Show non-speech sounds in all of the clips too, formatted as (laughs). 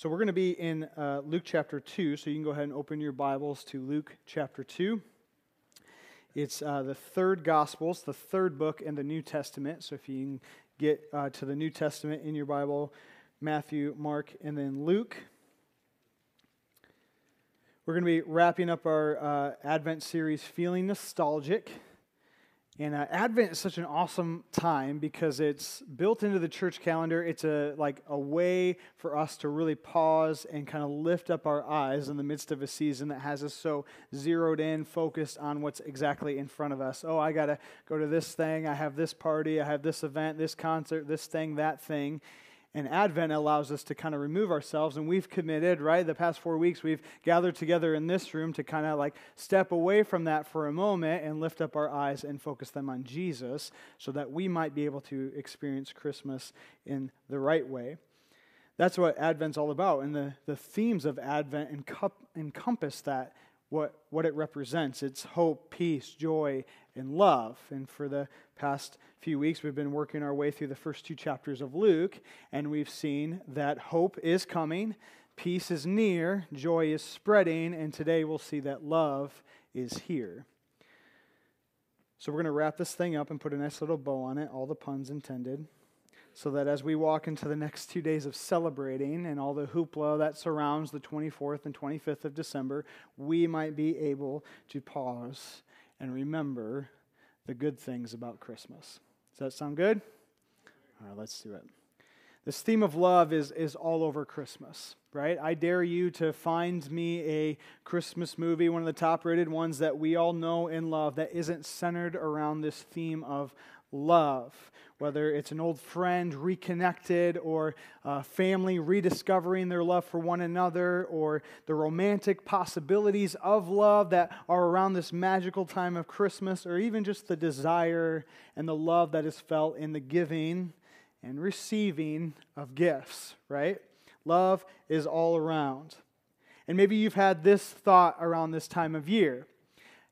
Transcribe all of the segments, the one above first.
So we're going to be in uh, Luke chapter 2, so you can go ahead and open your Bibles to Luke chapter 2. It's uh, the third gospel, it's the third book in the New Testament. So if you can get uh, to the New Testament in your Bible, Matthew, Mark, and then Luke. We're going to be wrapping up our uh, Advent series, Feeling Nostalgic. And uh, Advent is such an awesome time because it's built into the church calendar. It's a like a way for us to really pause and kind of lift up our eyes in the midst of a season that has us so zeroed in, focused on what's exactly in front of us. Oh, I got to go to this thing. I have this party. I have this event, this concert, this thing, that thing. And Advent allows us to kind of remove ourselves, and we've committed, right? The past four weeks, we've gathered together in this room to kind of like step away from that for a moment and lift up our eyes and focus them on Jesus so that we might be able to experience Christmas in the right way. That's what Advent's all about, and the, the themes of Advent encompass that what, what it represents. It's hope, peace, joy, and love. And for the past few weeks, we've been working our way through the first two chapters of Luke, and we've seen that hope is coming, peace is near, joy is spreading, and today we'll see that love is here. So we're going to wrap this thing up and put a nice little bow on it, all the puns intended so that as we walk into the next two days of celebrating and all the hoopla that surrounds the 24th and 25th of December, we might be able to pause and remember the good things about Christmas. Does that sound good? All right, let's do it. This theme of love is, is all over Christmas, right? I dare you to find me a Christmas movie, one of the top rated ones that we all know and love, that isn't centered around this theme of love, whether it's an old friend reconnected or family rediscovering their love for one another or the romantic possibilities of love that are around this magical time of Christmas or even just the desire and the love that is felt in the giving and receiving of gifts, right? Love is all around. And maybe you've had this thought around this time of year.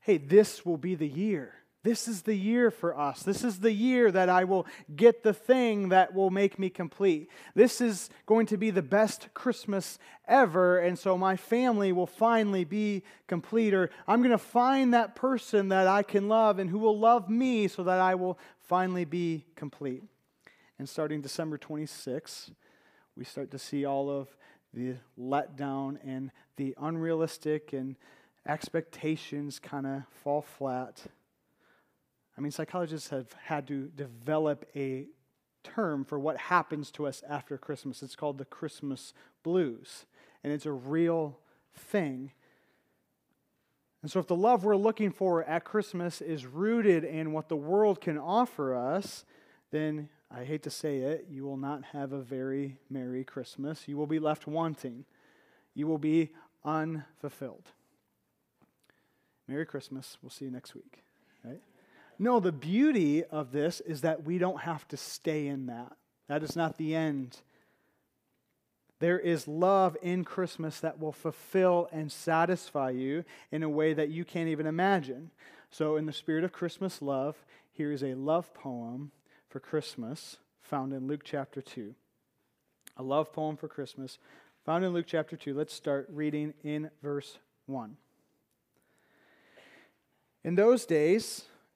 Hey, this will be the year this is the year for us. This is the year that I will get the thing that will make me complete. This is going to be the best Christmas ever, and so my family will finally be complete. Or I'm going to find that person that I can love and who will love me so that I will finally be complete. And starting December 26, we start to see all of the letdown and the unrealistic and expectations kind of fall flat. I mean, psychologists have had to develop a term for what happens to us after Christmas. It's called the Christmas blues, and it's a real thing. And so, if the love we're looking for at Christmas is rooted in what the world can offer us, then I hate to say it, you will not have a very Merry Christmas. You will be left wanting. You will be unfulfilled. Merry Christmas. We'll see you next week. No, the beauty of this is that we don't have to stay in that. That is not the end. There is love in Christmas that will fulfill and satisfy you in a way that you can't even imagine. So, in the spirit of Christmas love, here is a love poem for Christmas found in Luke chapter 2. A love poem for Christmas found in Luke chapter 2. Let's start reading in verse 1. In those days,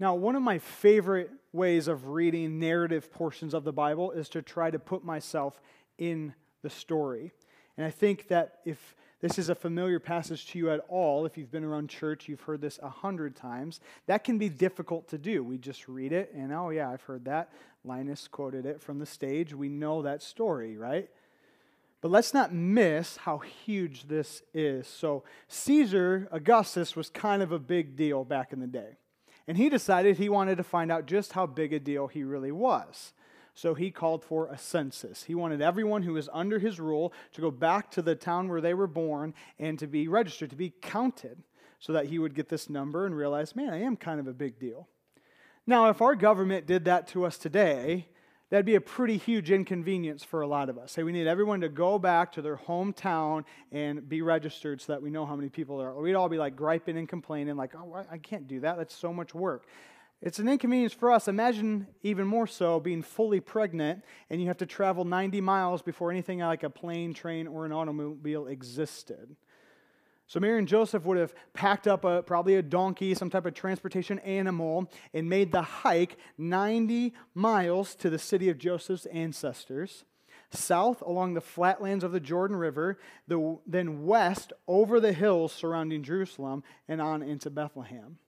Now, one of my favorite ways of reading narrative portions of the Bible is to try to put myself in the story. And I think that if this is a familiar passage to you at all, if you've been around church, you've heard this a hundred times, that can be difficult to do. We just read it and, oh, yeah, I've heard that. Linus quoted it from the stage. We know that story, right? But let's not miss how huge this is. So, Caesar Augustus was kind of a big deal back in the day. And he decided he wanted to find out just how big a deal he really was. So he called for a census. He wanted everyone who was under his rule to go back to the town where they were born and to be registered, to be counted, so that he would get this number and realize, man, I am kind of a big deal. Now, if our government did that to us today, that'd be a pretty huge inconvenience for a lot of us. Say we need everyone to go back to their hometown and be registered so that we know how many people there are. We'd all be like griping and complaining, like, oh, I can't do that. That's so much work. It's an inconvenience for us. Imagine even more so being fully pregnant and you have to travel 90 miles before anything like a plane, train, or an automobile existed. So Mary and Joseph would have packed up a, probably a donkey, some type of transportation animal, and made the hike 90 miles to the city of Joseph's ancestors, south along the flatlands of the Jordan River, the, then west over the hills surrounding Jerusalem, and on into Bethlehem.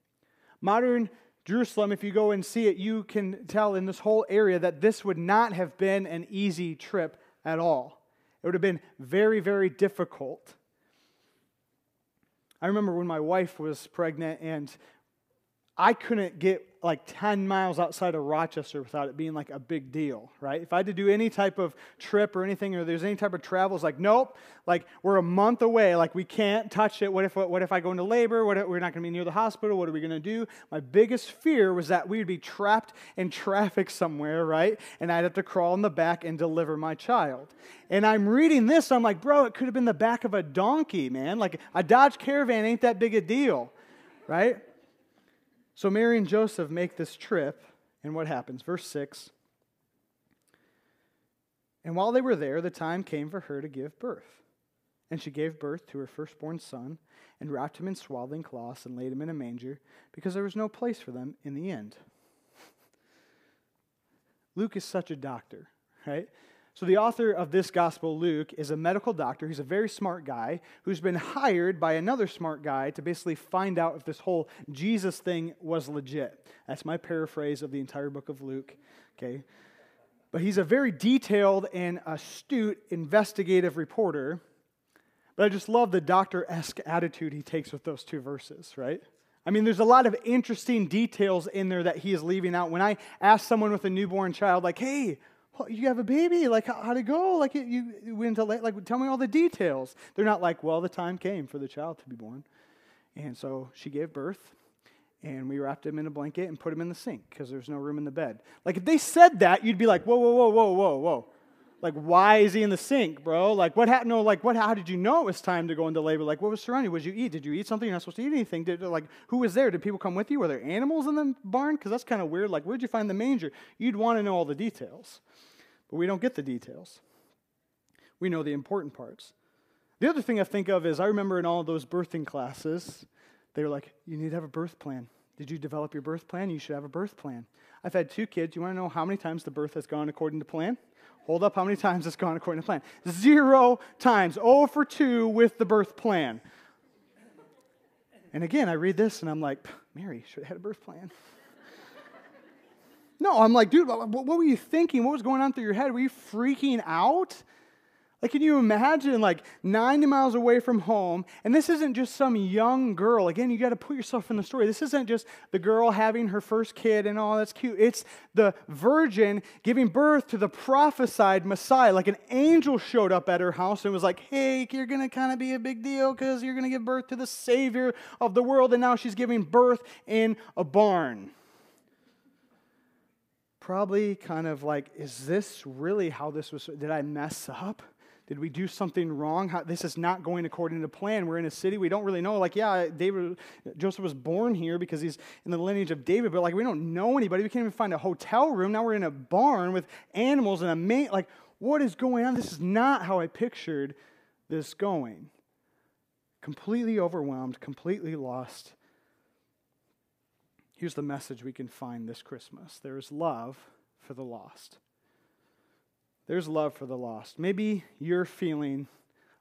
Modern Jerusalem, if you go and see it, you can tell in this whole area that this would not have been an easy trip at all. It would have been very, very difficult. I remember when my wife was pregnant and I couldn't get like 10 miles outside of Rochester without it being like a big deal, right? If I had to do any type of trip or anything, or there's any type of travel, it's like, nope, like we're a month away, like we can't touch it. What if, what, if I go into labor? What if we're not going to be near the hospital? What are we going to do? My biggest fear was that we'd be trapped in traffic somewhere, right? And I'd have to crawl in the back and deliver my child. And I'm reading this, I'm like, bro, it could have been the back of a donkey, man. Like a Dodge Caravan ain't that big a deal, right? So Mary and Joseph make this trip, and what happens? Verse 6 And while they were there, the time came for her to give birth. And she gave birth to her firstborn son, and wrapped him in swaddling cloths, and laid him in a manger, because there was no place for them in the inn. (laughs) Luke is such a doctor, right? So, the author of this gospel, Luke, is a medical doctor. He's a very smart guy who's been hired by another smart guy to basically find out if this whole Jesus thing was legit. That's my paraphrase of the entire book of Luke. Okay. But he's a very detailed and astute investigative reporter. But I just love the doctor esque attitude he takes with those two verses, right? I mean, there's a lot of interesting details in there that he is leaving out. When I ask someone with a newborn child, like, hey, you have a baby. Like, how, would it go? Like, you, you went to, like, tell me all the details. They're not like, well, the time came for the child to be born. And so she gave birth, and we wrapped him in a blanket and put him in the sink because there's no room in the bed. Like, if they said that, you'd be like, whoa, whoa, whoa, whoa, whoa, whoa. Like, why is he in the sink, bro? Like, what happened? No, like, what? How did you know it was time to go into labor? Like, what was surrounding? What did you eat? Did you eat something? You're not supposed to eat anything. Did, like, who was there? Did people come with you? Were there animals in the barn? Because that's kind of weird. Like, where'd you find the manger? You'd want to know all the details but we don't get the details. We know the important parts. The other thing I think of is I remember in all those birthing classes, they were like, you need to have a birth plan. Did you develop your birth plan? You should have a birth plan. I've had two kids. You want to know how many times the birth has gone according to plan? Hold up how many times it's gone according to plan. Zero times. Oh for 2 with the birth plan. And again, I read this and I'm like, Mary should have had a birth plan. (laughs) No, I'm like, dude, what were you thinking? What was going on through your head? Were you freaking out? Like, can you imagine, like, 90 miles away from home? And this isn't just some young girl. Again, you got to put yourself in the story. This isn't just the girl having her first kid and all oh, that's cute. It's the virgin giving birth to the prophesied Messiah. Like, an angel showed up at her house and was like, hey, you're going to kind of be a big deal because you're going to give birth to the Savior of the world. And now she's giving birth in a barn probably kind of like, is this really how this was? Did I mess up? Did we do something wrong? How, this is not going according to plan. We're in a city we don't really know. Like, yeah, David, Joseph was born here because he's in the lineage of David, but like we don't know anybody. We can't even find a hotel room. Now we're in a barn with animals and a mate. Like, what is going on? This is not how I pictured this going. Completely overwhelmed, completely lost. Here's the message we can find this Christmas there is love for the lost. There's love for the lost. Maybe you're feeling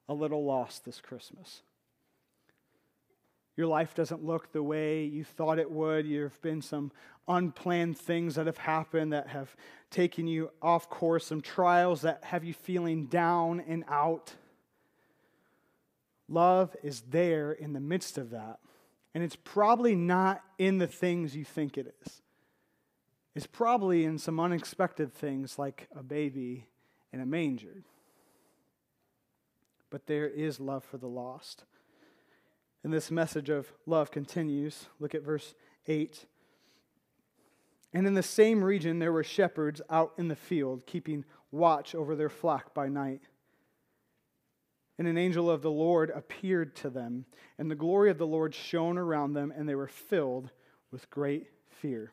a little lost this Christmas. Your life doesn't look the way you thought it would. There have been some unplanned things that have happened that have taken you off course, some trials that have you feeling down and out. Love is there in the midst of that. And it's probably not in the things you think it is. It's probably in some unexpected things like a baby in a manger. But there is love for the lost. And this message of love continues. Look at verse 8. And in the same region, there were shepherds out in the field, keeping watch over their flock by night. And an angel of the Lord appeared to them, and the glory of the Lord shone around them, and they were filled with great fear.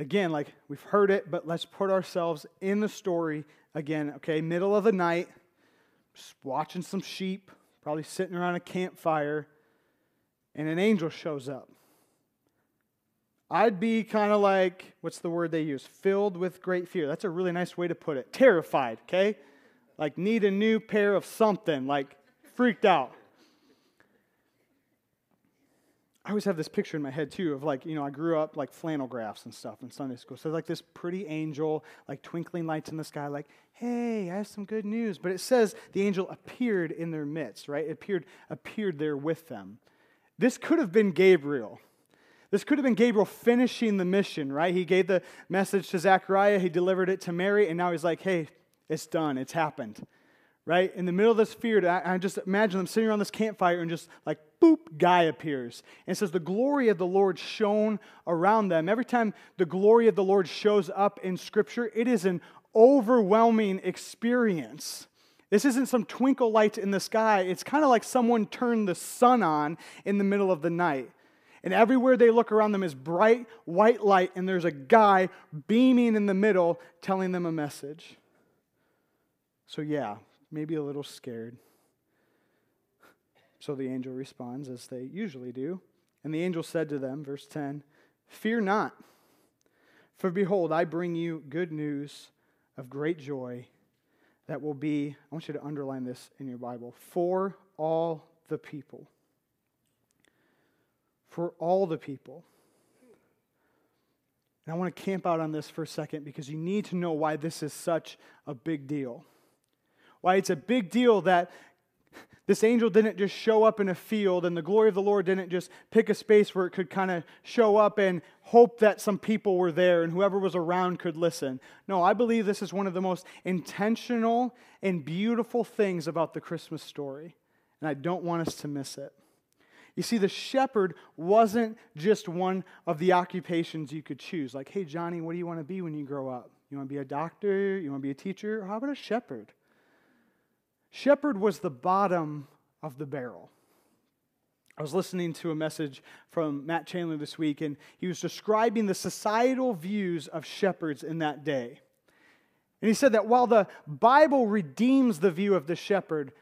Again, like we've heard it, but let's put ourselves in the story again, okay? Middle of the night, just watching some sheep, probably sitting around a campfire, and an angel shows up. I'd be kind of like, what's the word they use? Filled with great fear. That's a really nice way to put it. Terrified, okay? Like, need a new pair of something, like, freaked out. I always have this picture in my head too of like, you know, I grew up like flannel graphs and stuff in Sunday school. So like this pretty angel, like twinkling lights in the sky, like, hey, I have some good news. But it says the angel appeared in their midst, right? It appeared, appeared there with them. This could have been Gabriel. This could have been Gabriel finishing the mission, right? He gave the message to Zechariah, he delivered it to Mary, and now he's like, hey, it's done, it's happened. Right? In the middle of this fear, I, just imagine them sitting around this campfire and just like, boop, guy appears. And says, The glory of the Lord shone around them. Every time the glory of the Lord shows up in Scripture, it is an overwhelming experience. This isn't some twinkle light in the sky. It's kind of like someone turned the sun on in the middle of the night. And everywhere they look around them is bright white light, and there's a guy beaming in the middle telling them a message. So, yeah, maybe a little scared. So the angel responds, as they usually do. And the angel said to them, verse 10, Fear not, for behold, I bring you good news of great joy that will be, I want you to underline this in your Bible, for all the people for all the people. And I want to camp out on this for a second because you need to know why this is such a big deal. Why it's a big deal that this angel didn't just show up in a field and the glory of the Lord didn't just pick a space where it could kind of show up and hope that some people were there and whoever was around could listen. No, I believe this is one of the most intentional and beautiful things about the Christmas story. And I don't want us to miss it. You see, the shepherd wasn't just one of the occupations you could choose. Like, hey, Johnny, what do you want to be when you grow up? You want to be a doctor? You want to be a teacher? How about a shepherd? Shepherd was the bottom of the barrel. I was listening to a message from Matt Chandler this week, and he was describing the societal views of shepherds in that day. And he said that while the Bible redeems the view of the shepherd,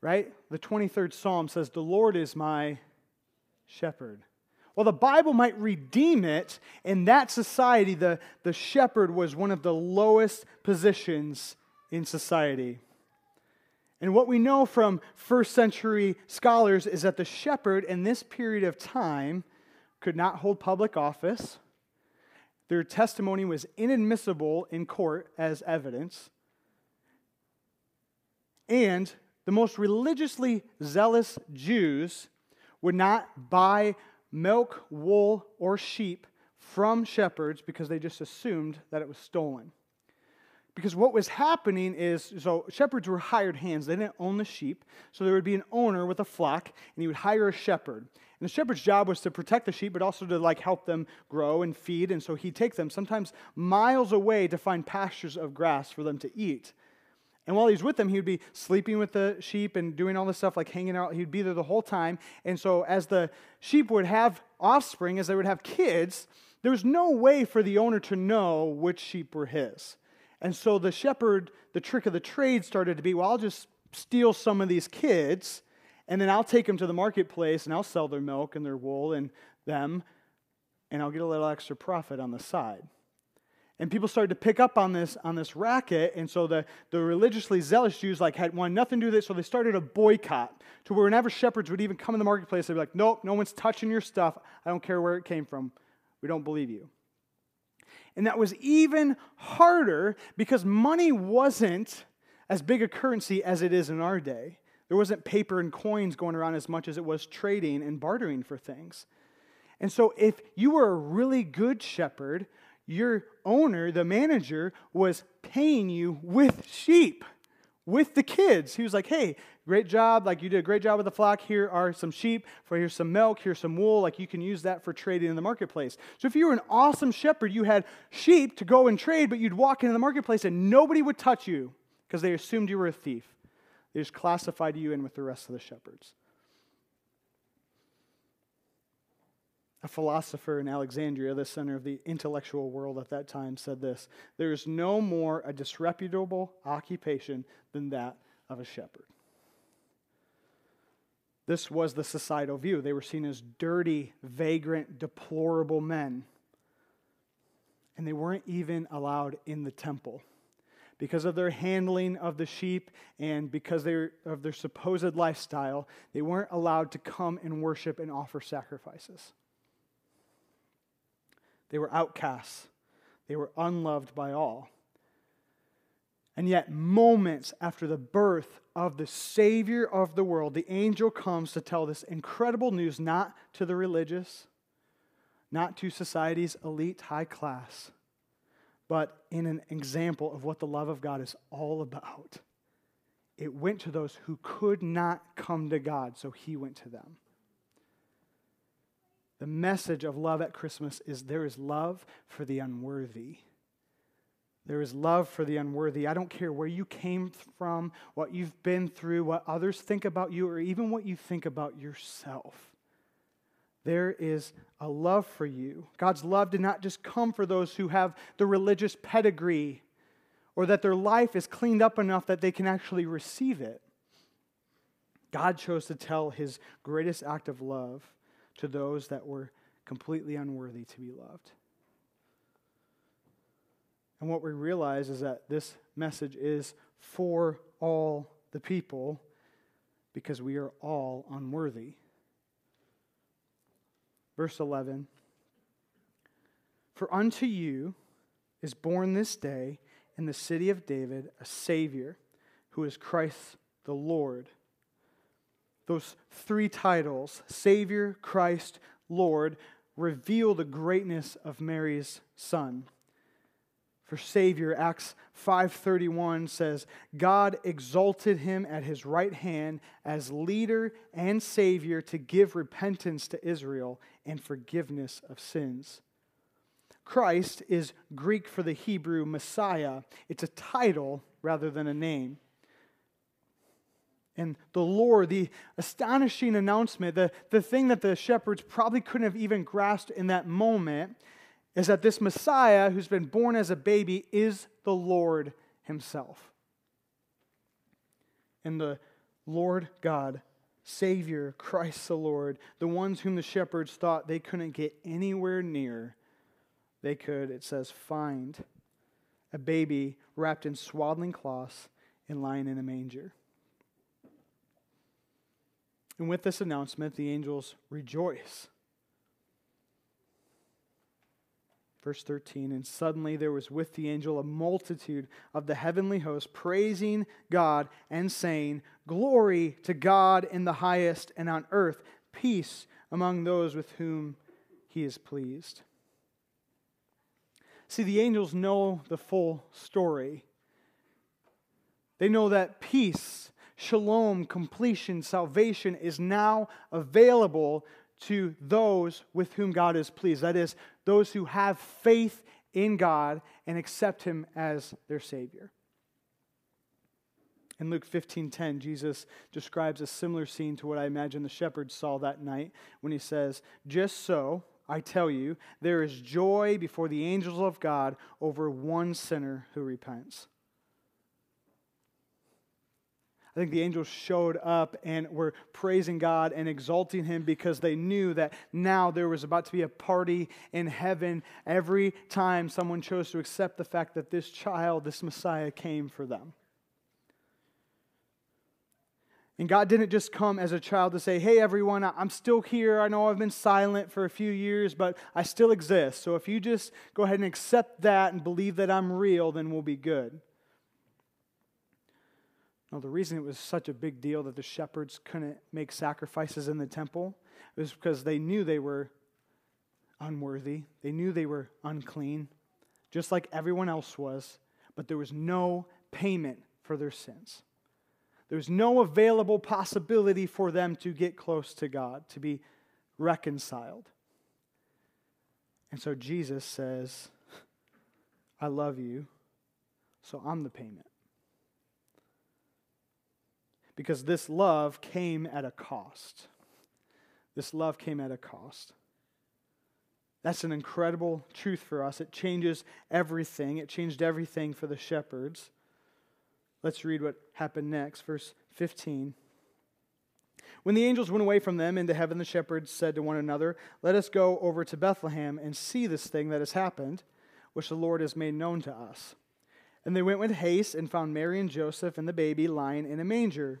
right? The 23rd Psalm says, The Lord is my shepherd. Well, the Bible might redeem it. In that society, the, the shepherd was one of the lowest positions in society. And what we know from first century scholars is that the shepherd in this period of time could not hold public office. Their testimony was inadmissible in court as evidence. And the most religiously zealous Jews would not buy milk, wool, or sheep from shepherds because they just assumed that it was stolen. Because what was happening is, so shepherds were hired hands. They didn't own the sheep. So there would be an owner with a flock, and he would hire a shepherd. And the shepherd's job was to protect the sheep, but also to like help them grow and feed. And so he'd take them sometimes miles away to find pastures of grass for them to eat. And while he's with them, he would be sleeping with the sheep and doing all this stuff, like hanging out. He'd be there the whole time. And so, as the sheep would have offspring, as they would have kids, there was no way for the owner to know which sheep were his. And so, the shepherd, the trick of the trade started to be well, I'll just steal some of these kids, and then I'll take them to the marketplace and I'll sell their milk and their wool and them, and I'll get a little extra profit on the side. And people started to pick up on this on this racket, and so the, the religiously zealous Jews like had wanted nothing to do with it, so they started a boycott to where whenever shepherds would even come in the marketplace, they'd be like, Nope, no one's touching your stuff. I don't care where it came from. We don't believe you. And that was even harder because money wasn't as big a currency as it is in our day. There wasn't paper and coins going around as much as it was trading and bartering for things. And so if you were a really good shepherd, your owner, the manager, was paying you with sheep, with the kids. He was like, hey, great job. Like, you did a great job with the flock. Here are some sheep. Here's some milk. Here's some wool. Like, you can use that for trading in the marketplace. So, if you were an awesome shepherd, you had sheep to go and trade, but you'd walk into the marketplace and nobody would touch you because they assumed you were a thief. They just classified you in with the rest of the shepherds. A philosopher in Alexandria, the center of the intellectual world at that time, said this There is no more a disreputable occupation than that of a shepherd. This was the societal view. They were seen as dirty, vagrant, deplorable men. And they weren't even allowed in the temple because of their handling of the sheep and because of their supposed lifestyle, they weren't allowed to come and worship and offer sacrifices. They were outcasts, they were unloved by all. And yet, moments after the birth of the Savior of the world, the angel comes to tell this incredible news not to the religious, not to society's elite high class but in an example of what the love of God is all about. It went to those who could not come to God, so he went to them. The message of love at Christmas is there is love for the unworthy. There is love for the unworthy. I don't care where you came from, what you've been through, what others think about you, or even what you think about yourself. There is a love for you. God's love did not just come for those who have the religious pedigree or that their life is cleaned up enough that they can actually receive it. God chose to tell his greatest act of love to those that were completely unworthy to be loved. And what we realize is that this message is for all the people because we are all unworthy. Verse 11 For unto you is born this day in the city of David a Savior who is Christ the Lord. Those three titles, Savior, Christ, Lord, reveal the greatness of Mary's Son for Savior. Acts 5:31 says, "God exalted him at his right hand as leader and savior to give repentance to Israel and forgiveness of sins." Christ is Greek for the Hebrew Messiah. It's a title rather than a name. And the Lord, the astonishing announcement, the, the thing that the shepherds probably couldn't have even grasped in that moment, is that this Messiah who's been born as a baby is the Lord Himself. And the Lord God, Savior, Christ the Lord, the ones whom the shepherds thought they couldn't get anywhere near, they could, it says, find a baby wrapped in swaddling cloths and lying in a manger. And with this announcement, the angels rejoice. Verse 13, and suddenly there was with the angel a multitude of the heavenly host praising God and saying, Glory to God in the highest, and on earth peace among those with whom he is pleased. See, the angels know the full story. They know that peace, shalom, completion, salvation is now available to those with whom God is pleased. That is, those who have faith in God and accept Him as their Savior. In Luke 15:10, Jesus describes a similar scene to what I imagine the shepherds saw that night when he says, "Just so, I tell you, there is joy before the angels of God over one sinner who repents." I think the angels showed up and were praising God and exalting Him because they knew that now there was about to be a party in heaven every time someone chose to accept the fact that this child, this Messiah, came for them. And God didn't just come as a child to say, Hey, everyone, I'm still here. I know I've been silent for a few years, but I still exist. So if you just go ahead and accept that and believe that I'm real, then we'll be good. No, the reason it was such a big deal that the shepherds couldn't make sacrifices in the temple was because they knew they were unworthy, they knew they were unclean, just like everyone else was, but there was no payment for their sins. There was no available possibility for them to get close to God, to be reconciled. And so Jesus says, I love you, so I'm the payment. Because this love came at a cost. This love came at a cost. That's an incredible truth for us. It changes everything. It changed everything for the shepherds. Let's read what happened next, verse 15. When the angels went away from them into heaven, the shepherds said to one another, Let us go over to Bethlehem and see this thing that has happened, which the Lord has made known to us. And they went with haste and found Mary and Joseph and the baby lying in a manger.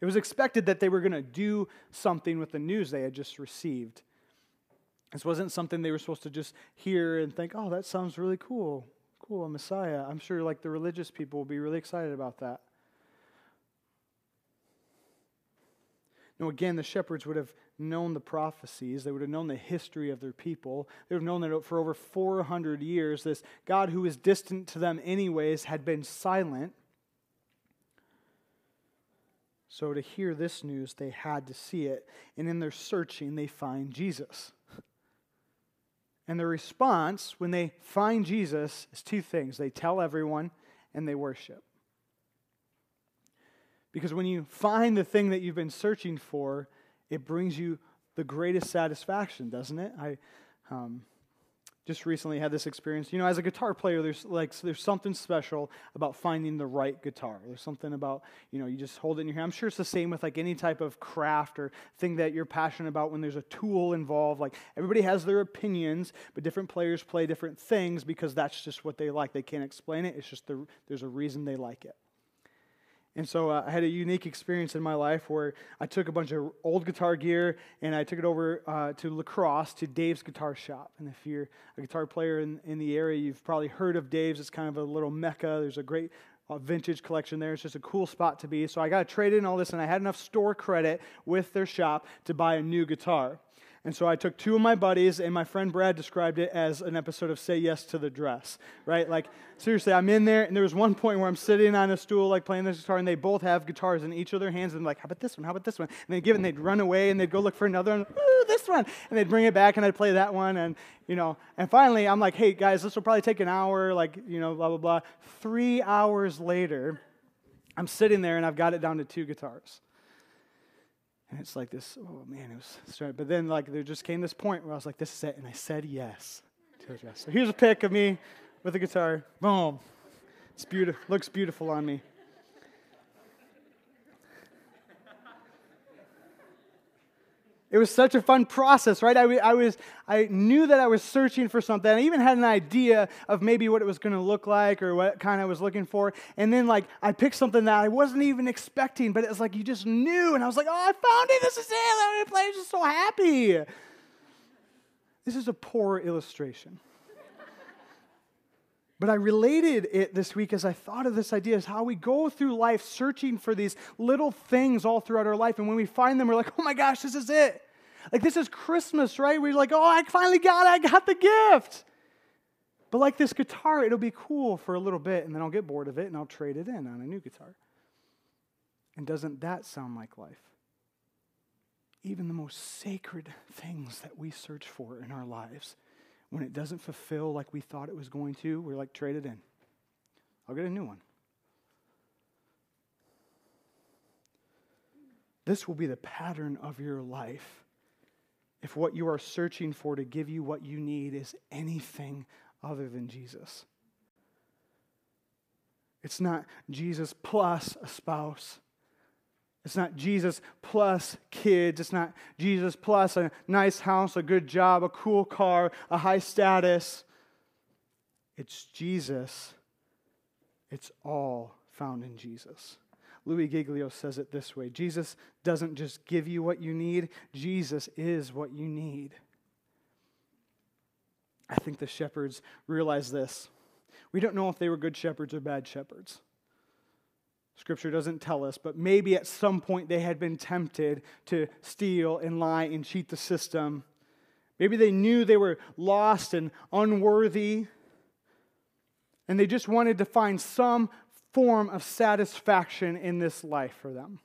It was expected that they were going to do something with the news they had just received. This wasn't something they were supposed to just hear and think, oh, that sounds really cool. Cool, a Messiah. I'm sure like the religious people will be really excited about that. No, again, the shepherds would have known the prophecies. They would have known the history of their people. They would have known that for over 400 years, this God who was distant to them, anyways, had been silent. So, to hear this news, they had to see it. And in their searching, they find Jesus. (laughs) And the response when they find Jesus is two things they tell everyone and they worship. Because when you find the thing that you've been searching for, it brings you the greatest satisfaction, doesn't it? I, um, just recently had this experience. You know, as a guitar player, there's like there's something special about finding the right guitar. There's something about you know you just hold it in your hand. I'm sure it's the same with like any type of craft or thing that you're passionate about. When there's a tool involved, like everybody has their opinions, but different players play different things because that's just what they like. They can't explain it. It's just the, there's a reason they like it. And so uh, I had a unique experience in my life where I took a bunch of old guitar gear and I took it over uh, to La Crosse to Dave's Guitar Shop. And if you're a guitar player in, in the area, you've probably heard of Dave's. It's kind of a little mecca. There's a great uh, vintage collection there. It's just a cool spot to be. So I got to trade in all this, and I had enough store credit with their shop to buy a new guitar. And so I took two of my buddies, and my friend Brad described it as an episode of Say Yes to the Dress, right? Like, seriously, I'm in there, and there was one point where I'm sitting on a stool, like playing this guitar, and they both have guitars in each of their hands, and I'm like, how about this one? How about this one? And they'd give it, and they'd run away, and they'd go look for another one. Ooh, this one. And they'd bring it back, and I'd play that one, and, you know, and finally, I'm like, hey, guys, this will probably take an hour, like, you know, blah, blah, blah. Three hours later, I'm sitting there, and I've got it down to two guitars. And it's like this, oh man, it was strange. But then like there just came this point where I was like, this is it. And I said yes to dress. So here's a pic of me with a guitar. Boom. It's beautiful. Looks beautiful on me. It was such a fun process, right? I, I, was, I knew that I was searching for something. I even had an idea of maybe what it was going to look like or what kind I was looking for. And then, like, I picked something that I wasn't even expecting, but it was like you just knew. And I was like, oh, I found it. This is it. Play. I'm just so happy. This is a poor illustration. But I related it this week as I thought of this idea is how we go through life searching for these little things all throughout our life. And when we find them, we're like, oh my gosh, this is it. Like, this is Christmas, right? We're like, oh, I finally got it. I got the gift. But like this guitar, it'll be cool for a little bit, and then I'll get bored of it and I'll trade it in on a new guitar. And doesn't that sound like life? Even the most sacred things that we search for in our lives when it doesn't fulfill like we thought it was going to, we're like, trade it in. I'll get a new one. This will be the pattern of your life if what you are searching for to give you what you need is anything other than Jesus. It's not Jesus plus a spouse. It's not Jesus plus kids. It's not Jesus plus a nice house, a good job, a cool car, a high status. It's Jesus. It's all found in Jesus. Louis Giglio says it this way Jesus doesn't just give you what you need, Jesus is what you need. I think the shepherds realized this. We don't know if they were good shepherds or bad shepherds. Scripture doesn't tell us, but maybe at some point they had been tempted to steal and lie and cheat the system. Maybe they knew they were lost and unworthy, and they just wanted to find some form of satisfaction in this life for them.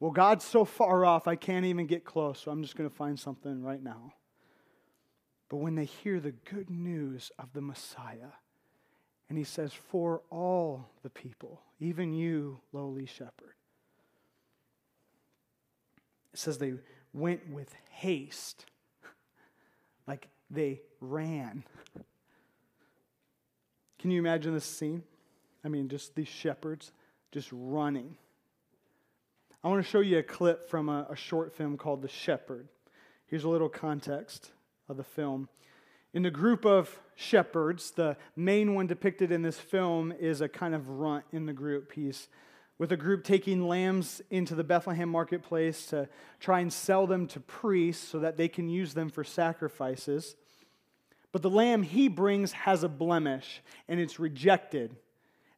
Well, God's so far off, I can't even get close, so I'm just going to find something right now. But when they hear the good news of the Messiah, and he says, For all the people, even you, lowly shepherd, it says they went with haste, (laughs) like they ran. Can you imagine this scene? I mean, just these shepherds just running. I want to show you a clip from a, a, short film called The Shepherd. Here's a little context of the film. In the group of shepherds, the main one depicted in this film is a kind of runt in the group. He's with a group taking lambs into the Bethlehem marketplace to try and sell them to priests so that they can use them for sacrifices. But the lamb he brings has a blemish and it's rejected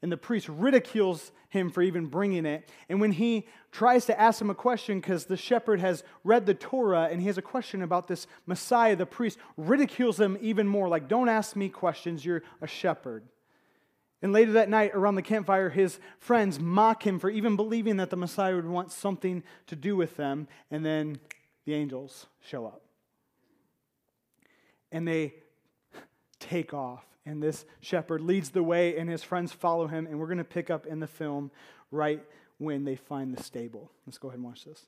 and the priest ridicules him for even bringing it. And when he tries to ask him a question, because the shepherd has read the Torah and he has a question about this Messiah, the priest ridicules him even more, like, Don't ask me questions, you're a shepherd. And later that night, around the campfire, his friends mock him for even believing that the Messiah would want something to do with them. And then the angels show up. And they take off and this shepherd leads the way, and his friends follow him. And we're going to pick up in the film right when they find the stable. Let's go ahead and watch this.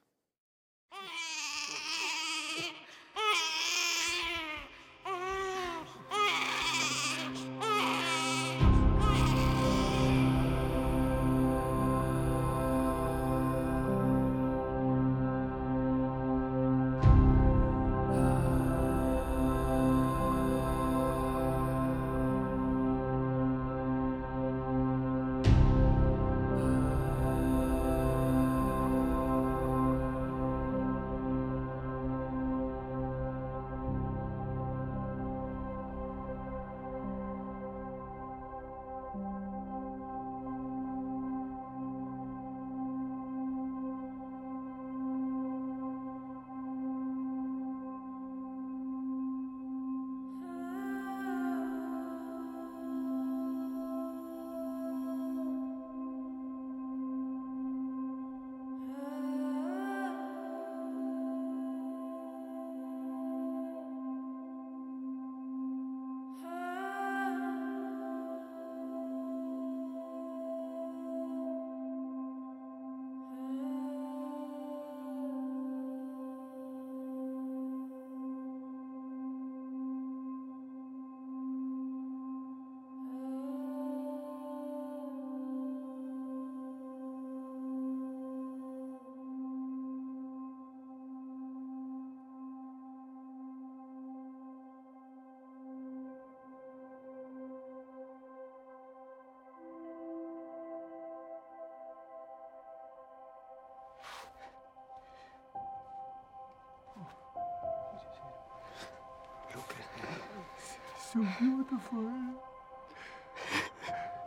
So beautiful.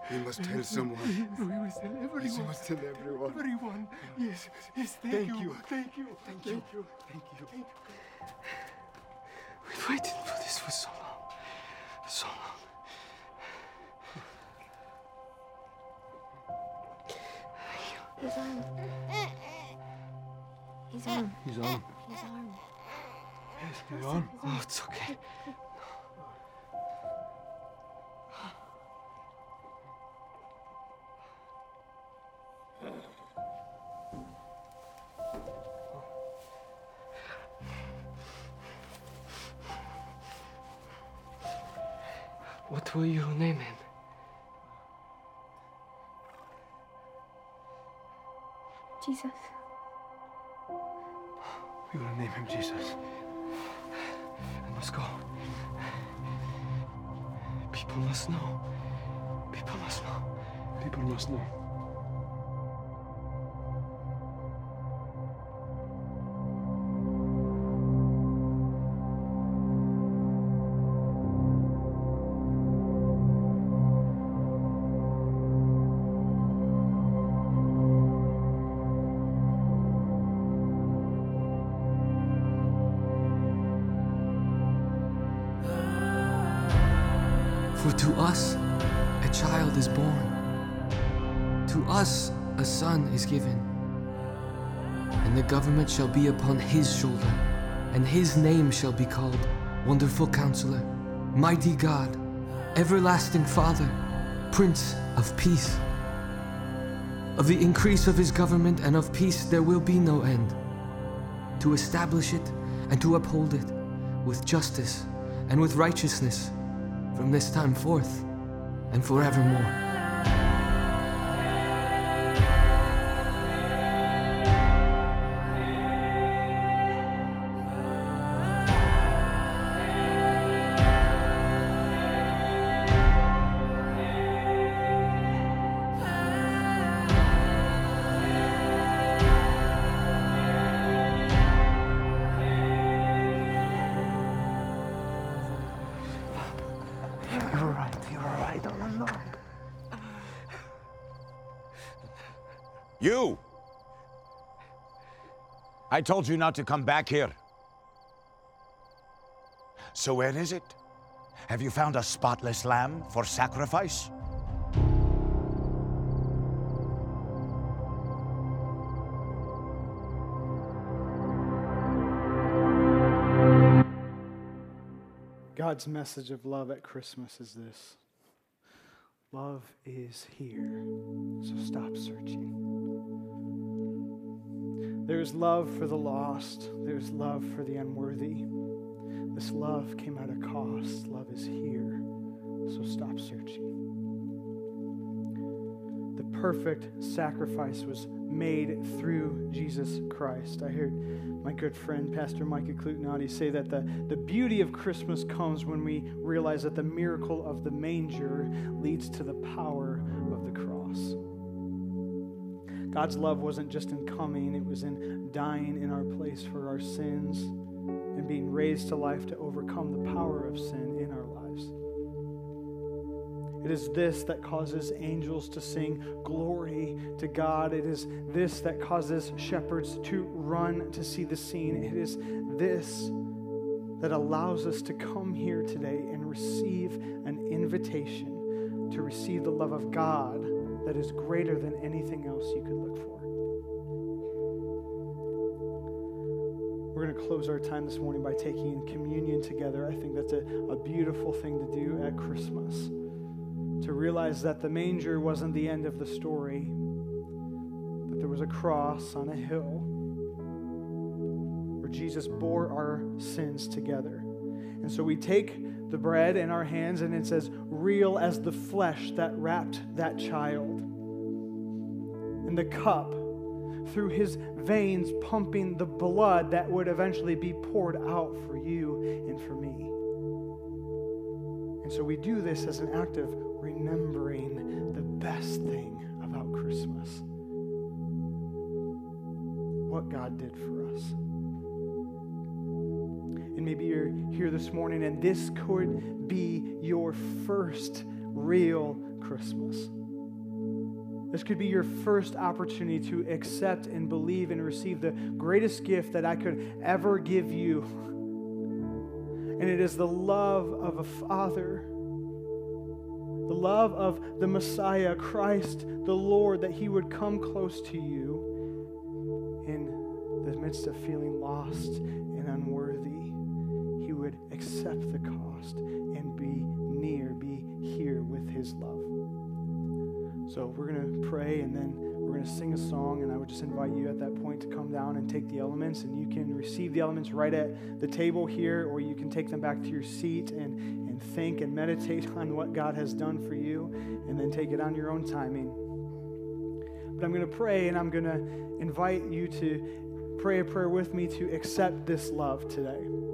We must tell someone. We must tell everyone. We must tell everyone. Everyone. Yes, yes, thank, Thank you. you. Thank you. Thank Thank you. you. Thank you. Thank you. We've waited for this for so long. So long. His arm. His arm. He's on. His arm. Yes, he's on. Oh, it's okay. Know. People must know. People must know. Us a child is born, to us a son is given, and the government shall be upon his shoulder, and his name shall be called Wonderful Counselor, Mighty God, Everlasting Father, Prince of Peace. Of the increase of his government and of peace there will be no end, to establish it and to uphold it with justice and with righteousness from this time forth and forevermore. I told you not to come back here. So where is it? Have you found a spotless lamb for sacrifice? God's message of love at Christmas is this Love is here, so stop searching. There's love for the lost, there's love for the unworthy. This love came at a cost. Love is here, so stop searching. The perfect sacrifice was made through Jesus Christ. I heard my good friend, Pastor Micah Clutnati, say that the, the beauty of Christmas comes when we realize that the miracle of the manger leads to the power of the cross. God's love wasn't just in coming, it was in dying in our place for our sins and being raised to life to overcome the power of sin in our lives. It is this that causes angels to sing glory to God. It is this that causes shepherds to run to see the scene. It is this that allows us to come here today and receive an invitation to receive the love of God that is greater than anything else you could look for. We're going to close our time this morning by taking communion together. I think that's a, a beautiful thing to do at Christmas to realize that the manger wasn't the end of the story, that there was a cross on a hill where Jesus bore our sins together. And so we take the bread in our hands, and it says, real as the flesh that wrapped that child. And the cup, through his veins, pumping the blood that would eventually be poured out for you and for me. And so we do this as an act of remembering the best thing about Christmas what God did for us. And maybe you're here this morning and this could be your first real Christmas. This could be your first opportunity to accept and believe and receive the greatest gift that I could ever give you. And it is the love of a father the love of the Messiah, Christ, the Lord, that He would come close to you in the midst of feeling lost accept the cost and be near, be here with His love. So we're going to pray and then we're going to sing a song. And I would just invite you at that point to come down and take the elements. And you can receive the elements right at the table here, or you can take them back to your seat and, and think and meditate (laughs) on what God has done for you, and then take it on your own timing. But I'm going to pray and I'm going to invite you to pray a prayer with me to accept this love today.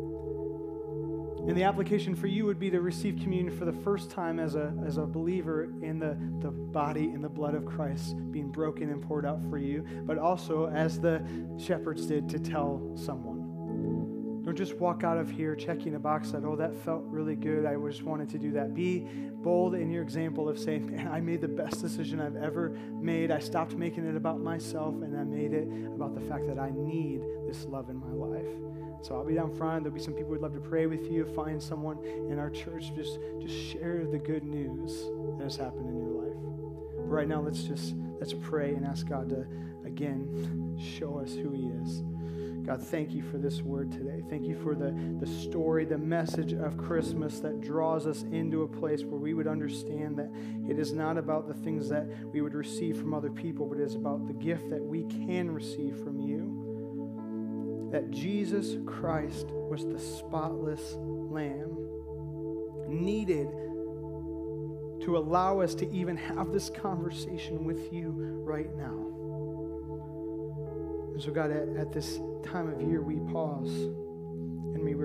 And the application for you would be to receive communion for the first time as a, as a believer in the, the body and the blood of Christ being broken and poured out for you, but also as the shepherds did to tell someone. Don't just walk out of here checking a box that, oh, that felt really good. I just wanted to do that. Be bold in your example of saying, man, I made the best decision I've ever made. I stopped making it about myself and I made it about the fact that I need this love in my life. So I'll be down front. There'll be some people who'd love to pray with you. Find someone in our church. Just, just share the good news that has happened in your life. But right now, let's just let's pray and ask God to again show us who He is. God, thank you for this word today. Thank you for the, the story, the message of Christmas that draws us into a place where we would understand that it is not about the things that we would receive from other people, but it is about the gift that we can receive from you. That Jesus Christ was the spotless lamb, needed to allow us to even have this conversation with you right now. And so, God, at, at this time of year, we pause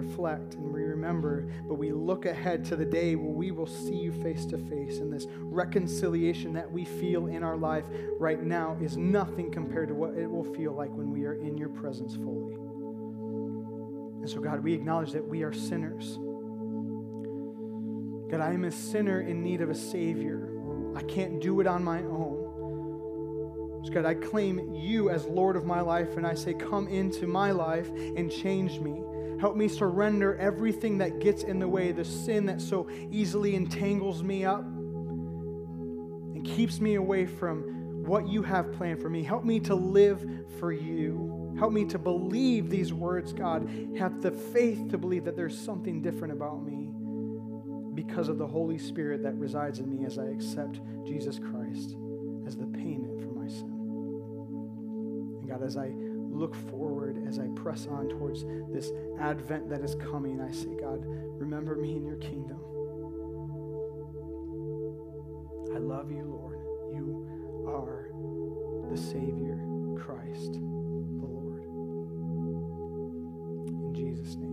reflect and we remember, but we look ahead to the day where we will see you face to face. And this reconciliation that we feel in our life right now is nothing compared to what it will feel like when we are in your presence fully. And so, God, we acknowledge that we are sinners. God, I am a sinner in need of a Savior. I can't do it on my own. So God, I claim you as Lord of my life, and I say, Come into my life and change me. Help me surrender everything that gets in the way, the sin that so easily entangles me up and keeps me away from what you have planned for me. Help me to live for you. Help me to believe these words, God. Have the faith to believe that there's something different about me because of the Holy Spirit that resides in me as I accept Jesus Christ as the payment for my sin. And God, as I look forward as I press on towards this advent that is coming. I say, God, remember me in your kingdom. I love you, Lord. You are the Savior, Christ, the Lord. In Jesus' name.